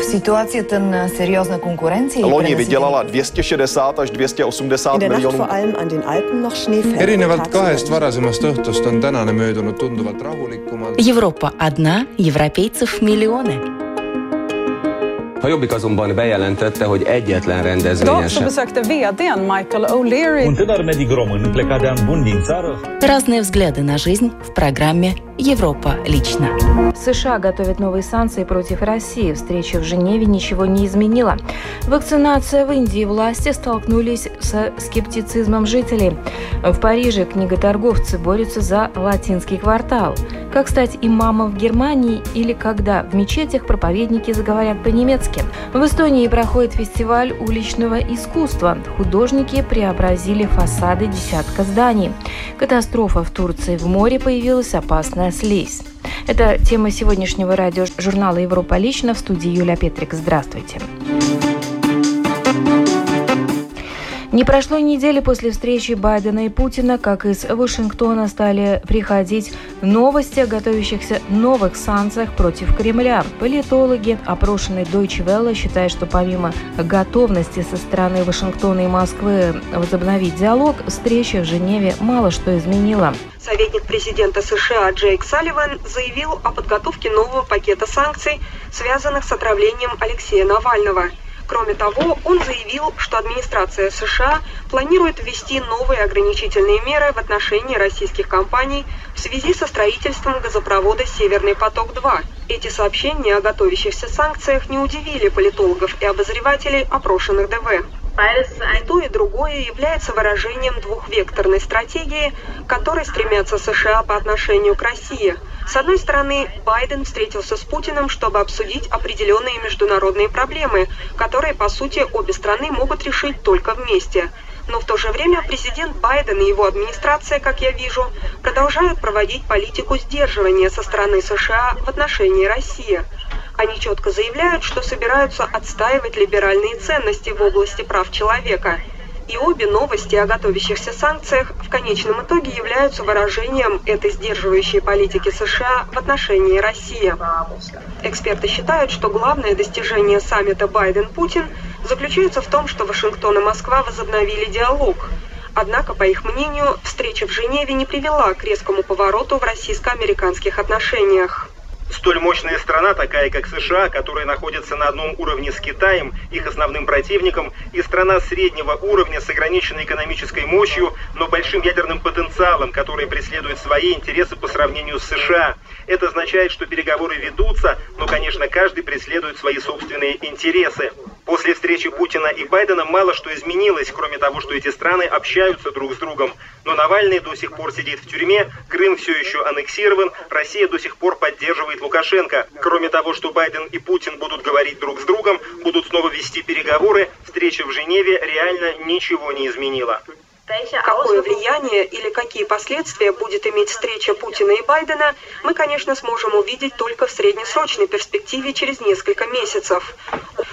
V ситуацията на сериозна конкуренция и Loni vydělala 260 až 280 In der Nacht milionů. erinevalt kahest varasemast õhtust on tänane möödunud tunduvalt rahulikumalt. Европа одна, европейцев миллионы. A Jobbik azonban bejelentette, hogy egyetlen rendezvényen sem Michael O'Leary Разные взгляды на жизнь в программе «Европа лично». США готовят новые санкции против России. Встреча в Женеве ничего не изменила. Вакцинация в Индии власти столкнулись со скептицизмом жителей. В Париже книготорговцы борются за латинский квартал. Как стать имамом в Германии или когда в мечетях проповедники заговорят по-немецки. В Эстонии проходит фестиваль уличного искусства. Художники преобразили фасады десятка зданий. Катастрофа в Турции в море появилась опасная слизь. Это тема сегодняшнего радиожурнала «Европа лично» в студии Юлия Петрик. Здравствуйте. Не прошло недели после встречи Байдена и Путина, как из Вашингтона стали приходить новости о готовящихся новых санкциях против Кремля. Политологи, опрошенные Deutsche Welle, считают, что помимо готовности со стороны Вашингтона и Москвы возобновить диалог, встреча в Женеве мало что изменила. Советник президента США Джейк Салливан заявил о подготовке нового пакета санкций, связанных с отравлением Алексея Навального. Кроме того, он заявил, что администрация США планирует ввести новые ограничительные меры в отношении российских компаний в связи со строительством газопровода «Северный поток-2». Эти сообщения о готовящихся санкциях не удивили политологов и обозревателей, опрошенных ДВ. И то, и другое является выражением двухвекторной стратегии, которой стремятся США по отношению к России. С одной стороны, Байден встретился с Путиным, чтобы обсудить определенные международные проблемы, которые, по сути, обе страны могут решить только вместе. Но в то же время президент Байден и его администрация, как я вижу, продолжают проводить политику сдерживания со стороны США в отношении России. Они четко заявляют, что собираются отстаивать либеральные ценности в области прав человека. И обе новости о готовящихся санкциях в конечном итоге являются выражением этой сдерживающей политики США в отношении России. Эксперты считают, что главное достижение саммита Байден-Путин заключается в том, что Вашингтон и Москва возобновили диалог. Однако, по их мнению, встреча в Женеве не привела к резкому повороту в российско-американских отношениях. Столь мощная страна, такая как США, которая находится на одном уровне с Китаем, их основным противником, и страна среднего уровня с ограниченной экономической мощью, но большим ядерным потенциалом, который преследует свои интересы по сравнению с США. Это означает, что переговоры ведутся, но, конечно, каждый преследует свои собственные интересы. После встречи Путина и Байдена мало что изменилось, кроме того, что эти страны общаются друг с другом. Но Навальный до сих пор сидит в тюрьме, Крым все еще аннексирован, Россия до сих пор поддерживает Лукашенко. Кроме того, что Байден и Путин будут говорить друг с другом, будут снова вести переговоры, встреча в Женеве реально ничего не изменила. Какое влияние или какие последствия будет иметь встреча Путина и Байдена, мы, конечно, сможем увидеть только в среднесрочной перспективе через несколько месяцев.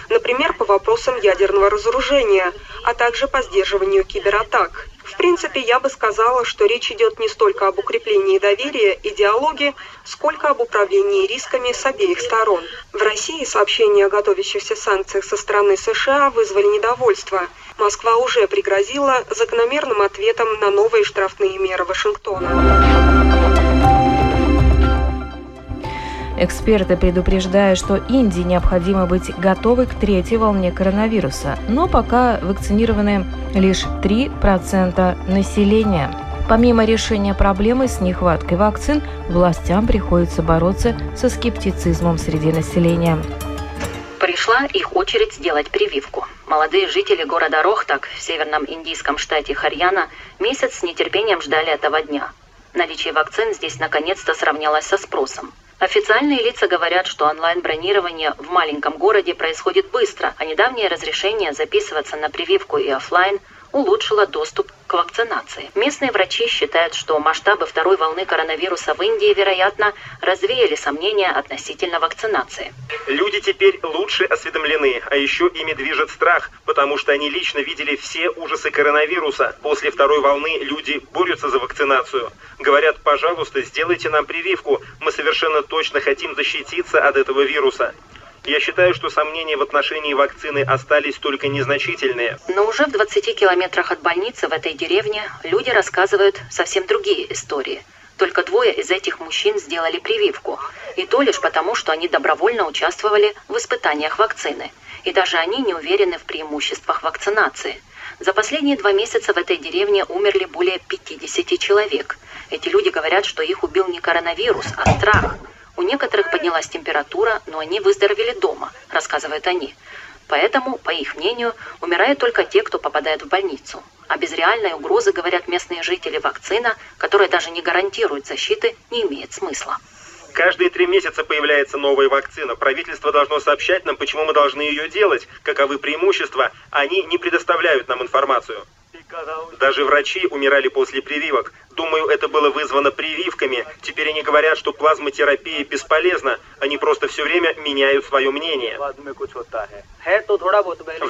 Например, по вопросам ядерного разоружения, а также по сдерживанию кибератак. В принципе, я бы сказала, что речь идет не столько об укреплении доверия и диалоге, сколько об управлении рисками с обеих сторон. В России сообщения о готовящихся санкциях со стороны США вызвали недовольство. Москва уже пригрозила закономерным ответом на новые штрафные меры Вашингтона. Эксперты предупреждают, что Индии необходимо быть готовой к третьей волне коронавируса, но пока вакцинированы лишь 3% населения. Помимо решения проблемы с нехваткой вакцин, властям приходится бороться со скептицизмом среди населения. Пришла их очередь сделать прививку. Молодые жители города Рохтак в северном индийском штате Харьяна месяц с нетерпением ждали этого дня. Наличие вакцин здесь наконец-то сравнялось со спросом. Официальные лица говорят, что онлайн-бронирование в маленьком городе происходит быстро, а недавнее разрешение записываться на прививку и офлайн улучшило доступ к вакцинации. Местные врачи считают, что масштабы второй волны коронавируса в Индии, вероятно, развеяли сомнения относительно вакцинации. Люди теперь лучше осведомлены, а еще ими движет страх, потому что они лично видели все ужасы коронавируса. После второй волны люди борются за вакцинацию. Говорят, пожалуйста, сделайте нам прививку, мы совершенно точно хотим защититься от этого вируса. Я считаю, что сомнения в отношении вакцины остались только незначительные. Но уже в 20 километрах от больницы в этой деревне люди рассказывают совсем другие истории. Только двое из этих мужчин сделали прививку. И то лишь потому, что они добровольно участвовали в испытаниях вакцины. И даже они не уверены в преимуществах вакцинации. За последние два месяца в этой деревне умерли более 50 человек. Эти люди говорят, что их убил не коронавирус, а страх – у некоторых поднялась температура, но они выздоровели дома, рассказывают они. Поэтому, по их мнению, умирают только те, кто попадает в больницу. А без реальной угрозы, говорят местные жители, вакцина, которая даже не гарантирует защиты, не имеет смысла. Каждые три месяца появляется новая вакцина. Правительство должно сообщать нам, почему мы должны ее делать, каковы преимущества. Они не предоставляют нам информацию. Даже врачи умирали после прививок. Думаю, это было вызвано прививками. Теперь они говорят, что плазмотерапия бесполезна. Они просто все время меняют свое мнение. В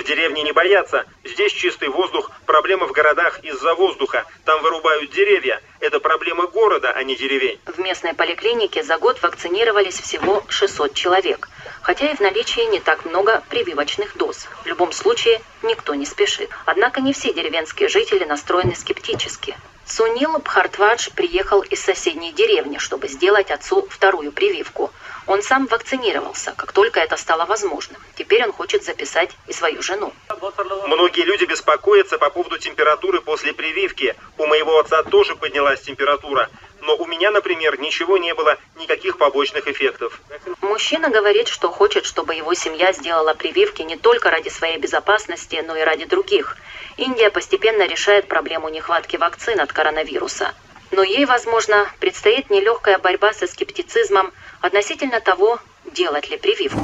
деревне не боятся. Здесь чистый воздух. Проблема в городах из-за воздуха. Там вырубают деревья. Это проблема города, а не деревень. В местной поликлинике за год вакцинировались всего 600 человек. Хотя и в наличии не так много прививочных доз. В любом случае, никто не спешит. Однако не все деревенские жители настроены скептически. Сунил Бхартвадж приехал из соседней деревни, чтобы сделать отцу вторую прививку. Он сам вакцинировался, как только это стало возможным. Теперь он хочет записать и свою жену. Многие люди беспокоятся по поводу температуры после прививки. У моего отца тоже поднялась температура. Но у меня, например, ничего не было, никаких побочных эффектов. Мужчина говорит, что хочет, чтобы его семья сделала прививки не только ради своей безопасности, но и ради других. Индия постепенно решает проблему нехватки вакцин от коронавируса. Но ей, возможно, предстоит нелегкая борьба со скептицизмом относительно того, делать ли прививку.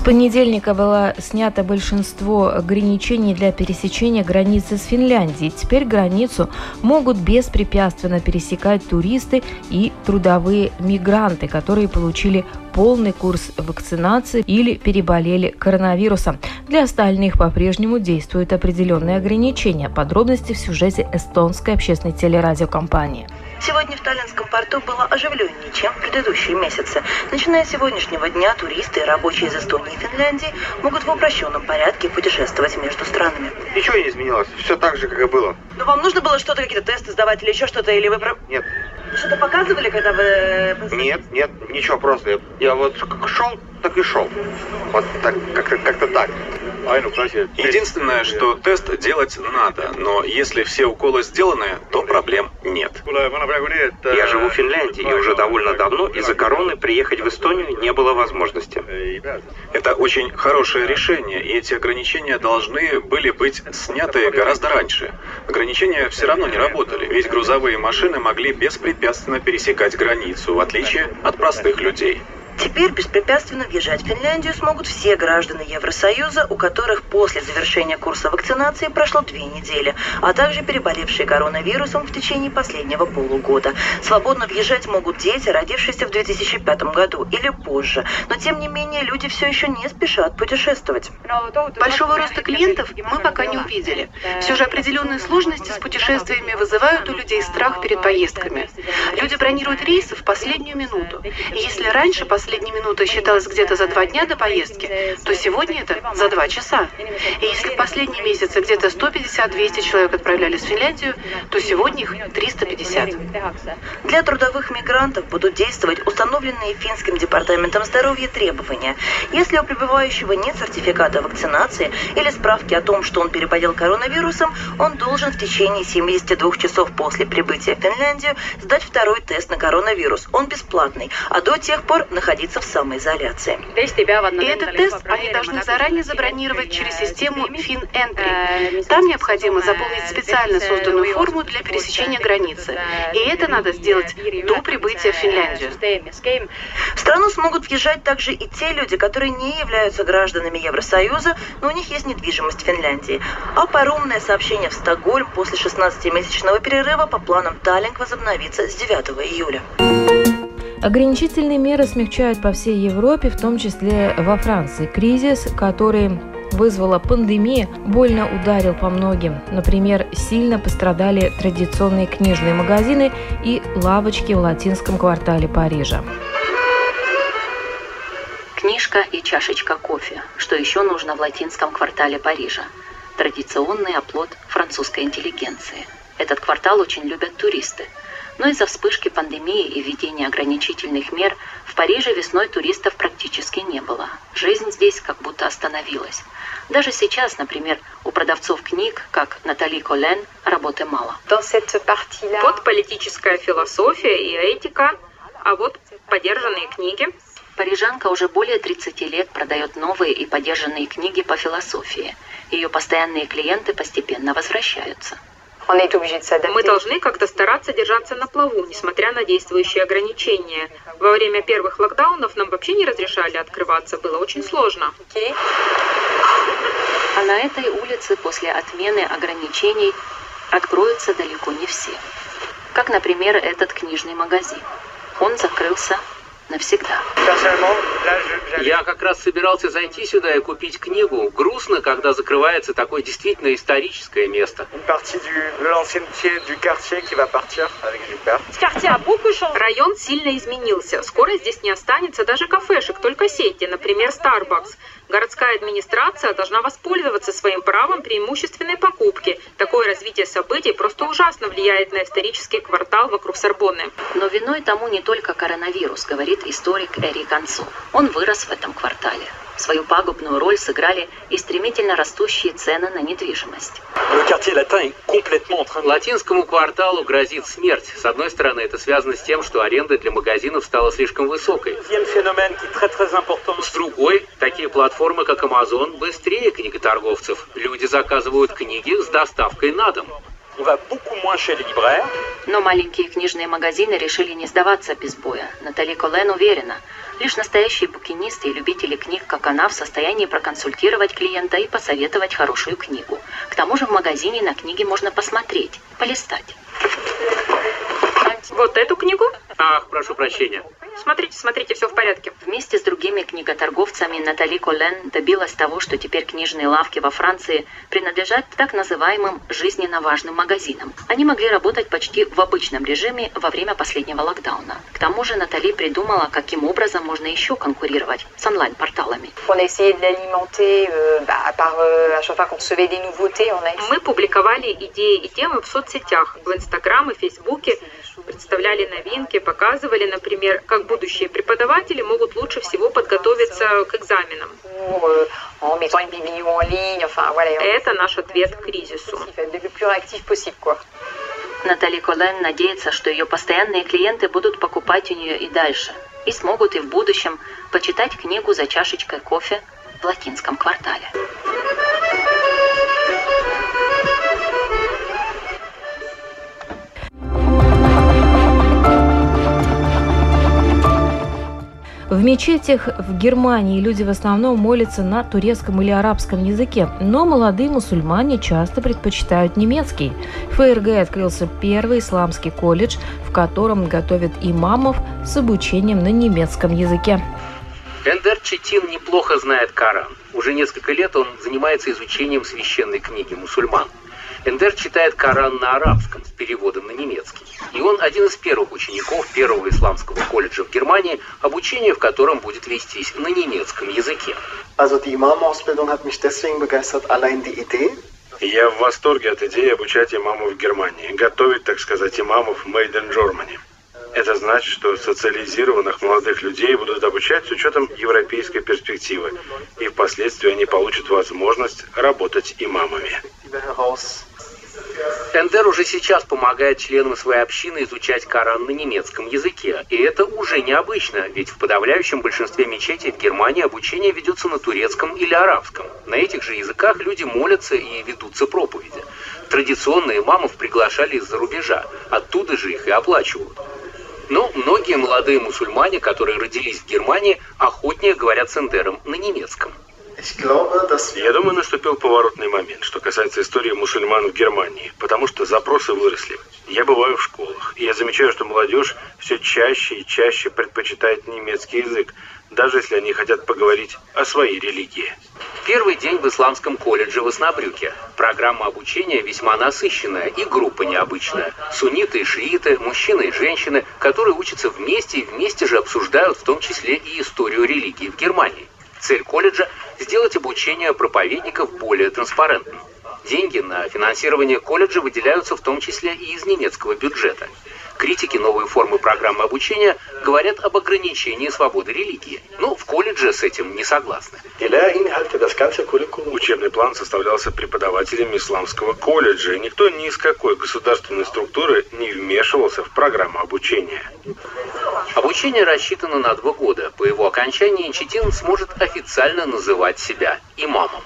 С понедельника было снято большинство ограничений для пересечения границы с Финляндией. Теперь границу могут беспрепятственно пересекать туристы и трудовые мигранты, которые получили полный курс вакцинации или переболели коронавирусом. Для остальных по-прежнему действуют определенные ограничения. Подробности в сюжете эстонской общественной телерадиокомпании. Сегодня в Таллинском порту было оживленнее, чем в предыдущие месяцы. Начиная с сегодняшнего дня, туристы и рабочие из Эстонии и Финляндии могут в упрощенном порядке путешествовать между странами. Ничего не изменилось. Все так же, как и было. Но вам нужно было что-то, какие-то тесты сдавать или еще что-то, или вы... Нет. Что-то показывали, когда вы... Нет, нет, ничего, просто я, я вот как шел, так и шел. Вот так, как-то как так. Единственное, что тест делать надо, но если все уколы сделаны, то проблем нет. Я живу в Финляндии, и уже довольно давно из-за короны приехать в Эстонию не было возможности. Это очень хорошее решение, и эти ограничения должны были быть сняты гораздо раньше. Ограничения все равно не работали, ведь грузовые машины могли беспрепятственно пересекать границу, в отличие от простых людей. Теперь беспрепятственно въезжать в Финляндию смогут все граждане Евросоюза, у которых после завершения курса вакцинации прошло две недели, а также переболевшие коронавирусом в течение последнего полугода. Свободно въезжать могут дети, родившиеся в 2005 году или позже, но тем не менее люди все еще не спешат путешествовать. Большого роста клиентов мы пока не увидели. Все же определенные сложности с путешествиями вызывают у людей страх перед поездками. Люди бронируют рейсы в последнюю минуту. И если раньше последняя последняя минута считалась где-то за два дня до поездки, то сегодня это за два часа. И если в последние месяцы где-то 150-200 человек отправлялись в Финляндию, то сегодня их 350. Для трудовых мигрантов будут действовать установленные финским департаментом здоровья требования. Если у пребывающего нет сертификата вакцинации или справки о том, что он переболел коронавирусом, он должен в течение 72 часов после прибытия в Финляндию сдать второй тест на коронавирус. Он бесплатный, а до тех пор находиться находиться в самоизоляции. И этот тест они должны заранее забронировать через систему FinEntry. Там необходимо заполнить специально созданную форму для пересечения границы. И это надо сделать до прибытия в Финляндию. В страну смогут въезжать также и те люди, которые не являются гражданами Евросоюза, но у них есть недвижимость в Финляндии. А паромное сообщение в Стокгольм после 16-месячного перерыва по планам Таллинг возобновится с 9 июля. Ограничительные меры смягчают по всей Европе, в том числе во Франции. Кризис, который вызвала пандемия, больно ударил по многим. Например, сильно пострадали традиционные книжные магазины и лавочки в латинском квартале Парижа. Книжка и чашечка кофе. Что еще нужно в латинском квартале Парижа? Традиционный оплот французской интеллигенции. Этот квартал очень любят туристы. Но из-за вспышки пандемии и введения ограничительных мер в Париже весной туристов практически не было. Жизнь здесь как будто остановилась. Даже сейчас, например, у продавцов книг, как Натали Колен, работы мало. Вот политическая философия и этика, а вот подержанные книги. Парижанка уже более 30 лет продает новые и подержанные книги по философии. Ее постоянные клиенты постепенно возвращаются. Мы должны как-то стараться держаться на плаву, несмотря на действующие ограничения. Во время первых локдаунов нам вообще не разрешали открываться, было очень сложно. А на этой улице после отмены ограничений откроются далеко не все. Как, например, этот книжный магазин. Он закрылся навсегда. Я как раз собирался зайти сюда и купить книгу. Грустно, когда закрывается такое действительно историческое место. Район сильно изменился. Скоро здесь не останется даже кафешек, только сети, например, Starbucks. Городская администрация должна воспользоваться своим правом преимущественной покупки. Такое развитие событий просто ужасно влияет на исторический квартал вокруг Сорбонны. Но виной тому не только коронавирус, говорит историк Эрик Анцо. Он вырос в этом квартале. Свою пагубную роль сыграли и стремительно растущие цены на недвижимость. Латинскому кварталу грозит смерть. С одной стороны, это связано с тем, что аренда для магазинов стала слишком высокой. С другой, такие платформы, как Amazon, быстрее книготорговцев. Люди заказывают книги с доставкой на дом. Но маленькие книжные магазины решили не сдаваться без боя. Натали Колен уверена, лишь настоящие букинисты и любители книг, как она, в состоянии проконсультировать клиента и посоветовать хорошую книгу. К тому же в магазине на книги можно посмотреть, полистать. Вот эту книгу? Ах, прошу прощения. Смотрите, смотрите, все в порядке. Вместе с другими книготорговцами Натали Колен добилась того, что теперь книжные лавки во Франции принадлежат так называемым жизненно важным магазинам. Они могли работать почти в обычном режиме во время последнего локдауна. К тому же Натали придумала, каким образом можно еще конкурировать с онлайн-порталами. Мы публиковали идеи и темы в соцсетях, в Инстаграм и Фейсбуке, представляли новинки, показывали, например, как будущие преподаватели могут лучше всего подготовиться к экзаменам. Это наш ответ к кризису. Натали Колен надеется, что ее постоянные клиенты будут покупать у нее и дальше, и смогут и в будущем почитать книгу за чашечкой кофе в латинском квартале. В мечетях в Германии люди в основном молятся на турецком или арабском языке, но молодые мусульмане часто предпочитают немецкий. В ФРГ открылся первый исламский колледж, в котором готовят имамов с обучением на немецком языке. Эндер Четин неплохо знает Коран. Уже несколько лет он занимается изучением священной книги мусульман. Эндер читает Коран на арабском с переводом на немецкий. И он один из первых учеников первого исламского колледжа в Германии, обучение в котором будет вестись на немецком языке. Я в восторге от идеи обучать имамов в Германии, готовить, так сказать, имамов made in Germany. Это значит, что социализированных молодых людей будут обучать с учетом европейской перспективы, и впоследствии они получат возможность работать имамами. Эндер уже сейчас помогает членам своей общины изучать Коран на немецком языке. И это уже необычно, ведь в подавляющем большинстве мечетей в Германии обучение ведется на турецком или арабском. На этих же языках люди молятся и ведутся проповеди. Традиционно имамов приглашали из-за рубежа, оттуда же их и оплачивают. Но многие молодые мусульмане, которые родились в Германии, охотнее говорят с Эндером на немецком. Я думаю, наступил поворотный момент, что касается истории мусульман в Германии, потому что запросы выросли. Я бываю в школах, и я замечаю, что молодежь все чаще и чаще предпочитает немецкий язык, даже если они хотят поговорить о своей религии. Первый день в исламском колледже в Оснабрюке. Программа обучения весьма насыщенная и группа необычная. Сунниты и шииты, мужчины и женщины, которые учатся вместе и вместе же обсуждают в том числе и историю религии в Германии. Цель колледжа – сделать обучение проповедников более транспарентным. Деньги на финансирование колледжа выделяются в том числе и из немецкого бюджета. Критики новой формы программы обучения говорят об ограничении свободы религии. Но в колледже с этим не согласны. Учебный план составлялся преподавателями исламского колледжа, и никто ни из какой государственной структуры не вмешивался в программу обучения. Обучение рассчитано на два года. По его окончании Читин сможет официально называть себя имамом.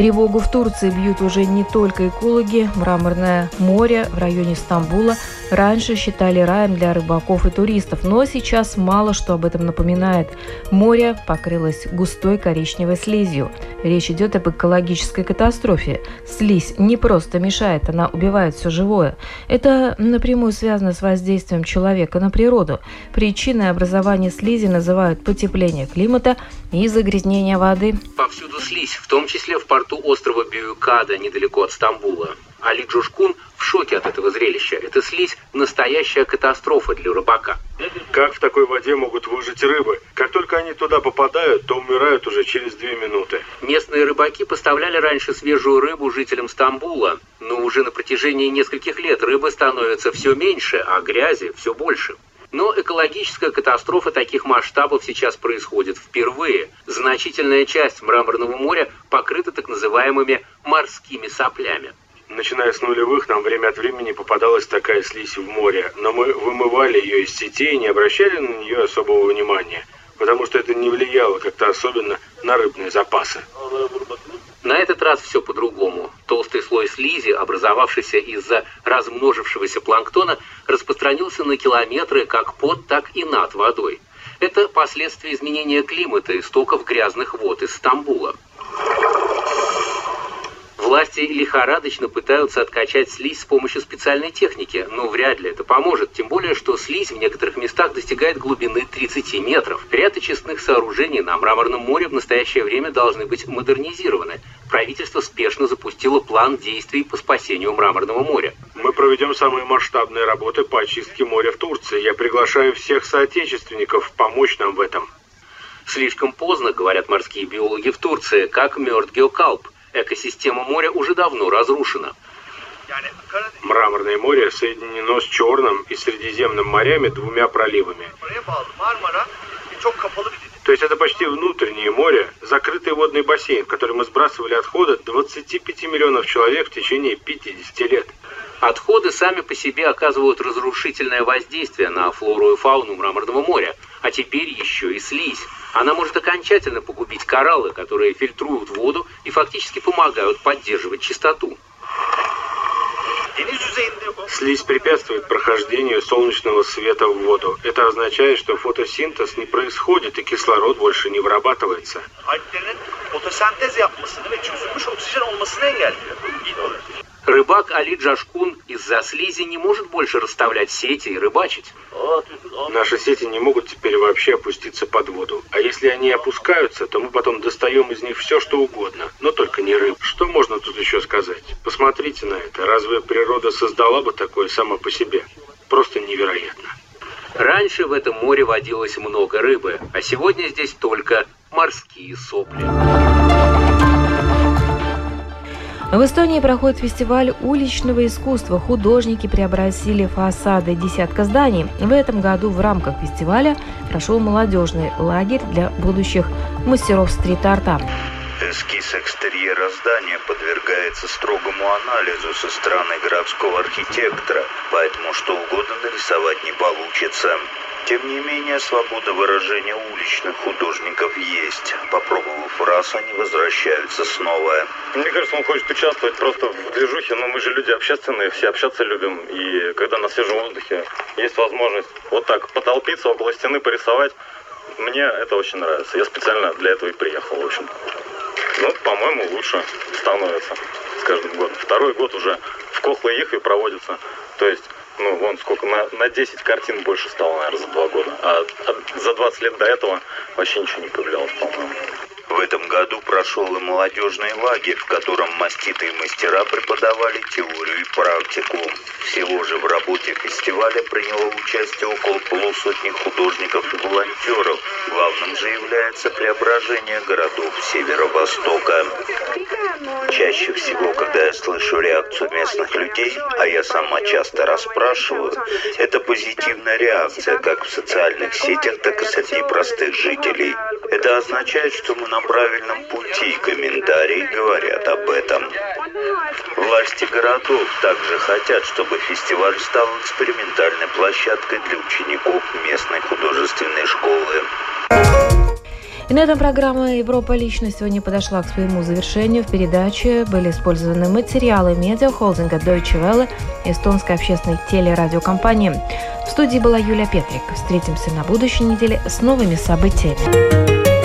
Тревогу в Турции бьют уже не только экологи. Мраморное море в районе Стамбула раньше считали раем для рыбаков и туристов, но сейчас мало что об этом напоминает. Море покрылось густой коричневой слизью. Речь идет об экологической катастрофе. Слизь не просто мешает, она убивает все живое. Это напрямую связано с воздействием человека на природу. Причиной образования слизи называют потепление климата и загрязнение воды. Повсюду слизь, в том числе в порту острова Бююкада, недалеко от Стамбула. Али Джушкун в шоке от этого зрелища. Это слизь – настоящая катастрофа для рыбака. Как в такой воде могут выжить рыбы? Как только они туда попадают, то умирают уже через две минуты. Местные рыбаки поставляли раньше свежую рыбу жителям Стамбула, но уже на протяжении нескольких лет рыбы становится все меньше, а грязи все больше. Но экологическая катастрофа таких масштабов сейчас происходит впервые. Значительная часть Мраморного моря покрыта так называемыми морскими соплями. Начиная с нулевых, нам время от времени попадалась такая слизь в море, но мы вымывали ее из сетей и не обращали на нее особого внимания, потому что это не влияло как-то особенно на рыбные запасы. На этот раз все по-другому. Толстый слой слизи, образовавшийся из-за размножившегося планктона, распространился на километры как под, так и над водой. Это последствия изменения климата истоков грязных вод из Стамбула. Власти лихорадочно пытаются откачать слизь с помощью специальной техники, но вряд ли это поможет, тем более, что слизь в некоторых местах достигает глубины 30 метров. Ряд очистных сооружений на Мраморном море в настоящее время должны быть модернизированы. Правительство спешно запустило план действий по спасению Мраморного моря. Мы проведем самые масштабные работы по очистке моря в Турции. Я приглашаю всех соотечественников помочь нам в этом. Слишком поздно, говорят морские биологи в Турции, как мертв геокалп. Экосистема моря уже давно разрушена. Мраморное море соединено с Черным и Средиземным морями двумя проливами. То есть это почти внутреннее море, закрытый водный бассейн, в который мы сбрасывали отходы 25 миллионов человек в течение 50 лет. Отходы сами по себе оказывают разрушительное воздействие на флору и фауну Мраморного моря, а теперь еще и слизь. Она может окончательно погубить кораллы, которые фильтруют воду и фактически помогают поддерживать чистоту. Слизь препятствует прохождению солнечного света в воду. Это означает, что фотосинтез не происходит и кислород больше не вырабатывается. Рыбак Али Джашкун из-за слизи не может больше расставлять сети и рыбачить. Наши сети не могут теперь вообще опуститься под воду. А если они опускаются, то мы потом достаем из них все, что угодно, но только не рыб. Что можно тут еще сказать? Посмотрите на это. Разве природа создала бы такое само по себе? Просто невероятно. Раньше в этом море водилось много рыбы, а сегодня здесь только морские сопли. В Эстонии проходит фестиваль уличного искусства. Художники преобразили фасады десятка зданий. В этом году в рамках фестиваля прошел молодежный лагерь для будущих мастеров стрит-арта. Эскиз экстерьера здания подвергается строгому анализу со стороны городского архитектора, поэтому что угодно нарисовать не получится. Тем не менее, свобода выражения уличных художников есть. Попробовав раз, они возвращаются снова. Мне кажется, он хочет участвовать просто в движухе, но мы же люди общественные, все общаться любим. И когда на свежем воздухе есть возможность вот так потолпиться около стены, порисовать, мне это очень нравится. Я специально для этого и приехал, в общем. Ну, по-моему, лучше становится с каждым годом. Второй год уже в Кохлы-Ихе проводится. То есть, ну, вон сколько, на, на 10 картин больше стало, наверное, за два года. А, а за 20 лет до этого вообще ничего не появлялось, по-моему. В этом году прошел и молодежный лагерь, в котором маститые мастера преподавали теорию и практику. Всего же в работе фестиваля приняло участие около полусотни художников и волонтеров. Главным же является преображение городов Северо-Востока. Чаще всего, когда я слышу реакцию местных людей, а я сама часто расспрашиваю, это позитивная реакция как в социальных сетях, так и среди простых жителей. Это означает, что мы на правильном пути, комментарии говорят об этом. Власти городов также хотят, чтобы фестиваль стал экспериментальной площадкой для учеников местной художественной школы. И на этом программа «Европа лично» сегодня подошла к своему завершению. В передаче были использованы материалы медиахолдинга Deutsche Welle, эстонской общественной телерадиокомпании. В студии была Юлия Петрик. Встретимся на будущей неделе с новыми событиями.